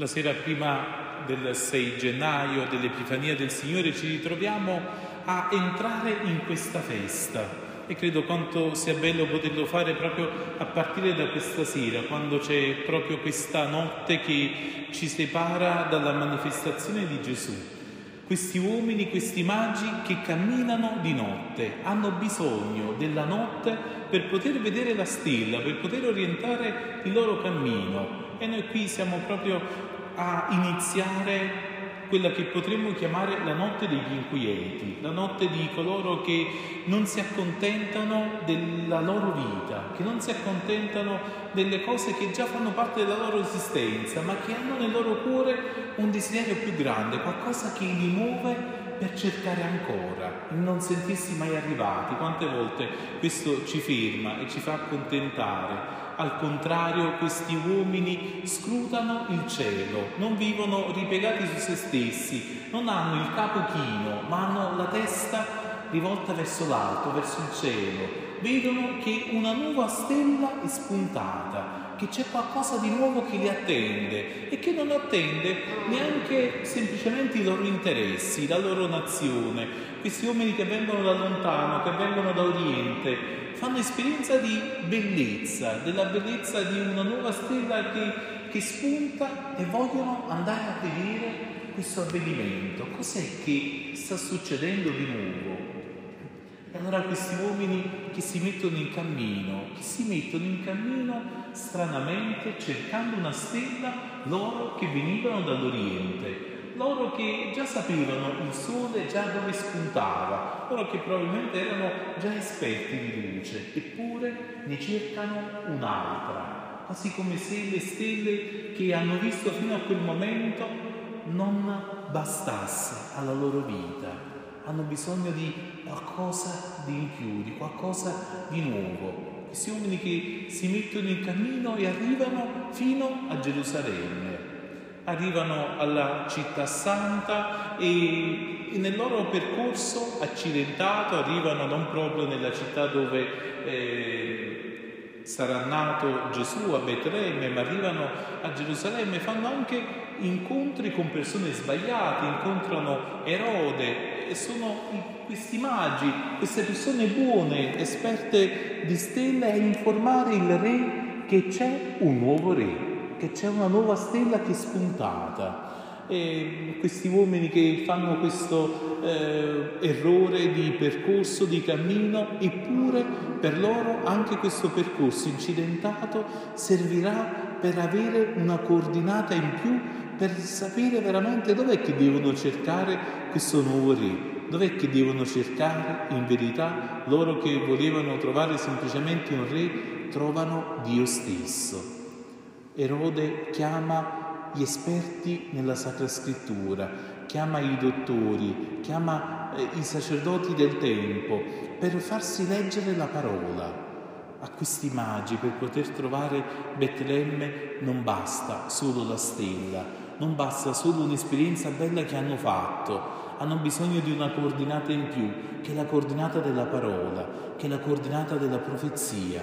La sera prima del 6 gennaio, dell'Epifania del Signore, ci ritroviamo a entrare in questa festa e credo quanto sia bello poterlo fare proprio a partire da questa sera, quando c'è proprio questa notte che ci separa dalla manifestazione di Gesù. Questi uomini, questi magi che camminano di notte, hanno bisogno della notte per poter vedere la stella, per poter orientare il loro cammino. E noi qui siamo proprio a iniziare quella che potremmo chiamare la notte degli inquieti, la notte di coloro che non si accontentano della loro vita, che non si accontentano delle cose che già fanno parte della loro esistenza, ma che hanno nel loro cuore un desiderio più grande, qualcosa che li muove per cercare ancora, non sentirsi mai arrivati. Quante volte questo ci ferma e ci fa accontentare al contrario, questi uomini scrutano il cielo, non vivono ripiegati su se stessi, non hanno il capo chino, ma hanno la testa rivolta verso l'alto, verso il cielo. Vedono che una nuova stella è spuntata, che c'è qualcosa di nuovo che li attende e che non attende neanche semplicemente i loro interessi, la loro nazione. Questi uomini che vengono da lontano, che vengono da Oriente, fanno esperienza di bellezza, della bellezza di una nuova stella che, che spunta e vogliono andare a vedere questo avvenimento. Cos'è che sta succedendo di nuovo? E allora questi uomini che si mettono in cammino, che si mettono in cammino stranamente cercando una stella, loro che venivano dall'Oriente, loro che già sapevano il sole già dove spuntava, loro che probabilmente erano già esperti di luce, eppure ne cercano un'altra, quasi come se le stelle che hanno visto fino a quel momento non bastasse alla loro vita. Hanno bisogno di qualcosa di in più, di qualcosa di nuovo. Questi uomini che si mettono in cammino e arrivano fino a Gerusalemme arrivano alla città santa e nel loro percorso accidentato arrivano non proprio nella città dove eh, sarà nato Gesù a Betlemme, ma arrivano a Gerusalemme, fanno anche incontri con persone sbagliate, incontrano Erode e sono questi magi, queste persone buone, esperte di stelle a informare il re che c'è un nuovo re che c'è una nuova stella che è spuntata. E questi uomini che fanno questo eh, errore di percorso, di cammino, eppure per loro anche questo percorso incidentato servirà per avere una coordinata in più, per sapere veramente dov'è che devono cercare questo nuovo re. Dov'è che devono cercare in verità loro che volevano trovare semplicemente un re, trovano Dio stesso. Erode chiama gli esperti nella Sacra Scrittura, chiama i dottori, chiama eh, i sacerdoti del tempo per farsi leggere la parola. A questi magi per poter trovare Betlemme non basta solo la stella, non basta solo un'esperienza bella che hanno fatto, hanno bisogno di una coordinata in più, che è la coordinata della parola, che è la coordinata della profezia,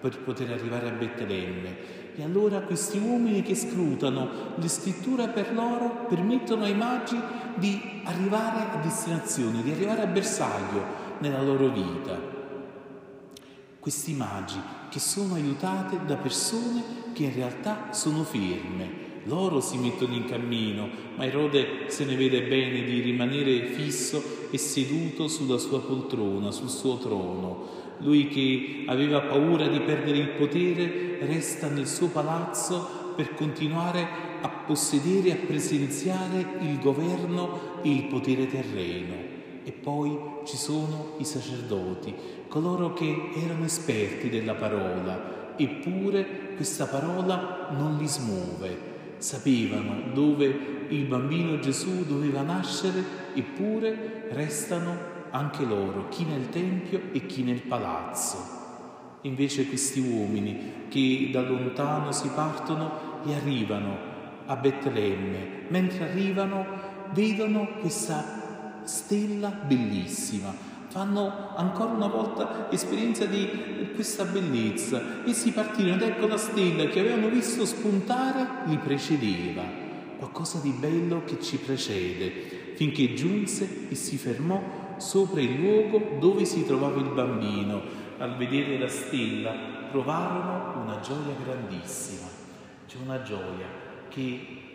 per poter arrivare a Betlemme. E allora questi uomini che scrutano le scritture per loro permettono ai magi di arrivare a destinazione, di arrivare a bersaglio nella loro vita. Questi magi che sono aiutati da persone che in realtà sono ferme, loro si mettono in cammino, ma Erode se ne vede bene di rimanere fisso e seduto sulla sua poltrona, sul suo trono. Lui che aveva paura di perdere il potere resta nel suo palazzo per continuare a possedere e a presenziare il governo e il potere terreno. E poi ci sono i sacerdoti, coloro che erano esperti della parola, eppure questa parola non li smuove. Sapevano dove il bambino Gesù doveva nascere, eppure restano anche loro, chi nel Tempio e chi nel palazzo. Invece questi uomini che da lontano si partono e arrivano a Betlemme, mentre arrivano vedono questa stella bellissima, fanno ancora una volta esperienza di questa bellezza e si partirono ed ecco la stella che avevano visto spuntare li precedeva qualcosa di bello che ci precede, finché giunse e si fermò sopra il luogo dove si trovava il bambino. Al vedere la stella provarono una gioia grandissima. C'è una gioia che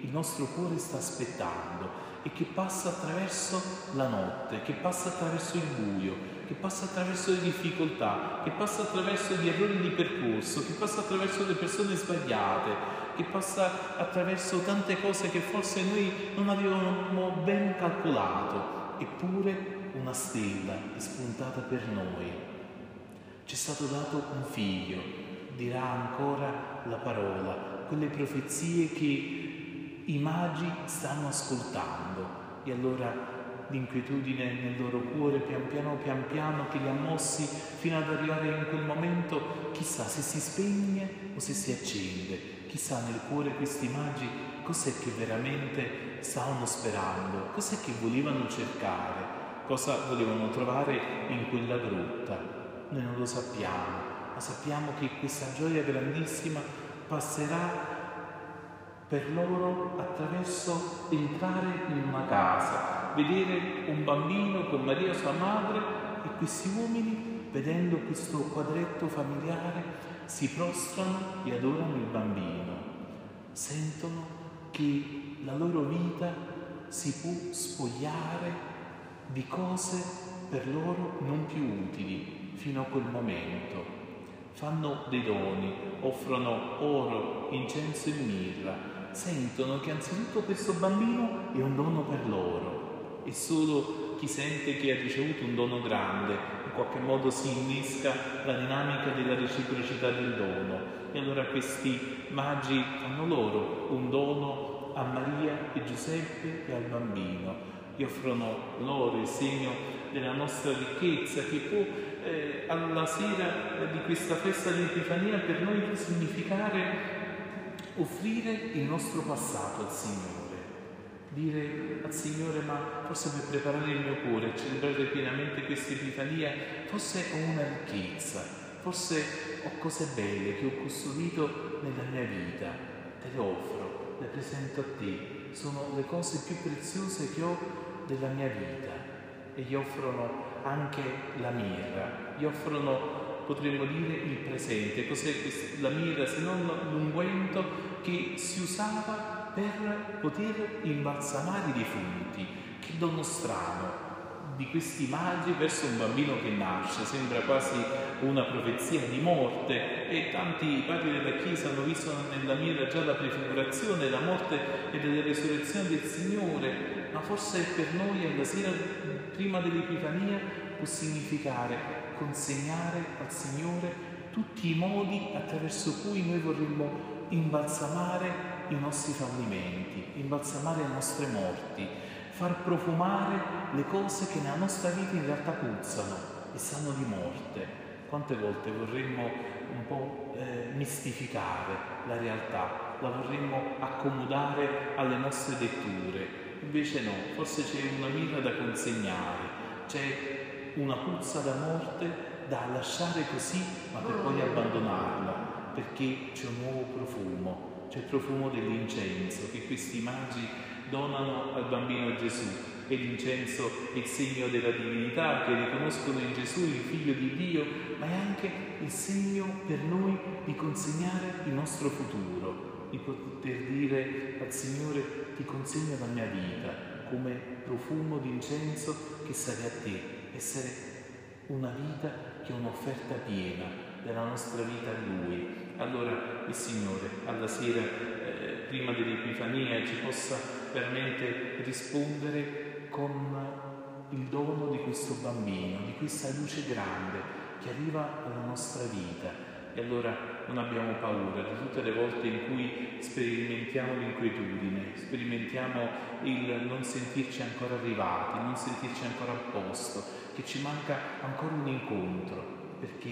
il nostro cuore sta aspettando e che passa attraverso la notte, che passa attraverso il buio, che passa attraverso le difficoltà, che passa attraverso gli errori di percorso, che passa attraverso le persone sbagliate, che passa attraverso tante cose che forse noi non avevamo ben calcolato, eppure una stella è spuntata per noi. Ci è stato dato un figlio, dirà ancora la parola, quelle profezie che i magi stanno ascoltando. E allora l'inquietudine nel loro cuore pian piano pian piano che li ha mossi fino ad arrivare in quel momento chissà se si spegne o se si accende. Chissà nel cuore questi magi cos'è che veramente stavano sperando cos'è che volevano cercare cosa volevano trovare in quella grotta. Noi non lo sappiamo ma sappiamo che questa gioia grandissima passerà per loro attraverso entrare in una casa, vedere un bambino con Maria sua madre e questi uomini, vedendo questo quadretto familiare, si prostrano e adorano il bambino. Sentono che la loro vita si può spogliare di cose per loro non più utili fino a quel momento. Fanno dei doni, offrono oro, incenso e mirra, sentono che anzitutto questo bambino è un dono per loro. E solo chi sente che ha ricevuto un dono grande in qualche modo si innesca la dinamica della reciprocità del dono. E allora questi magi fanno loro un dono a Maria e Giuseppe e al bambino. Gli offrono loro il segno della nostra ricchezza che può eh, alla sera di questa festa di Epifania per noi significare offrire il nostro passato al Signore, dire al Signore ma forse per preparare il mio cuore, celebrare pienamente questa Epifania, forse ho una ricchezza, forse ho cose belle che ho custodito nella mia vita, te le offro, le presento a te, sono le cose più preziose che ho della mia vita. E gli offrono anche la mirra, gli offrono potremmo dire il presente. Cos'è la mirra se non l'unguento che si usava per poter imbalsamare i defunti? Che dono strano di questi magi verso un bambino che nasce, sembra quasi una profezia di morte e tanti padri della Chiesa hanno visto nella mirra già la prefigurazione, la morte e la resurrezione del Signore, ma forse per noi alla sera prima dell'Epifania può significare consegnare al Signore tutti i modi attraverso cui noi vorremmo imbalsamare i nostri fallimenti, imbalsamare le nostre morti, far profumare le cose che nella nostra vita in realtà puzzano e sanno di morte. Quante volte vorremmo un po' eh, mistificare la realtà, la vorremmo accomodare alle nostre letture, invece no, forse c'è una mira da consegnare, c'è una puzza da morte da lasciare così, ma per poi abbandonarla, perché c'è un nuovo profumo, c'è il profumo dell'incenso che questi magi donano al bambino Gesù. E l'incenso è il segno della divinità, che riconoscono in Gesù il figlio di Dio, ma è anche il segno per noi di consegnare il nostro futuro, di poter dire al Signore ti consegno la mia vita come profumo d'incenso che sale a te essere una vita che è un'offerta piena della nostra vita a Lui. Allora il Signore alla sera, eh, prima dell'Epifania, ci possa veramente rispondere con il dono di questo bambino, di questa luce grande che arriva alla nostra vita. E allora non abbiamo paura di tutte le volte in cui sperimentiamo l'inquietudine, sperimentiamo il non sentirci ancora arrivati, non sentirci ancora a posto, che ci manca ancora un incontro, perché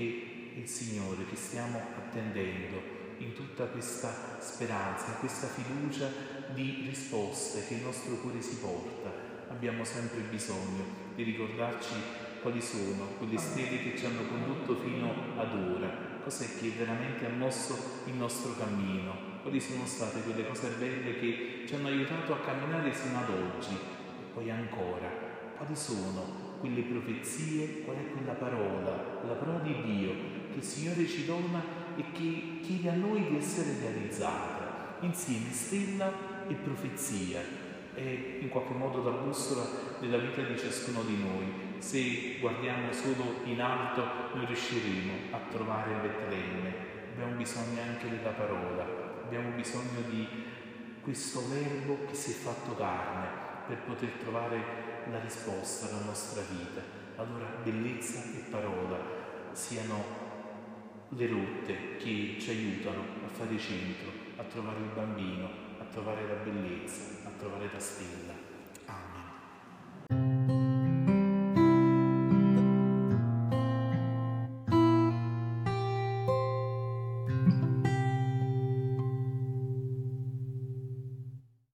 il Signore che stiamo attendendo in tutta questa speranza, in questa fiducia di risposte che il nostro cuore si porta, abbiamo sempre bisogno di ricordarci quali sono quelle stelle che ci hanno condotto fino ad ora, cos'è che veramente ha mosso il nostro cammino, quali sono state quelle cose belle che ci hanno aiutato a camminare sino ad oggi. E poi ancora, quali sono quelle profezie, qual è quella parola, la parola di Dio che il Signore ci dona e che chiede a noi di essere realizzata, insieme stella e profezia, è in qualche modo la bussola della vita di ciascuno di noi. Se guardiamo solo in alto non riusciremo a trovare Betlemme, abbiamo bisogno anche della parola, abbiamo bisogno di questo verbo che si è fatto carne per poter trovare la risposta alla nostra vita. Allora bellezza e parola siano le rotte che ci aiutano a fare centro, a trovare il bambino, trovare la bellezza, a trovare la stella.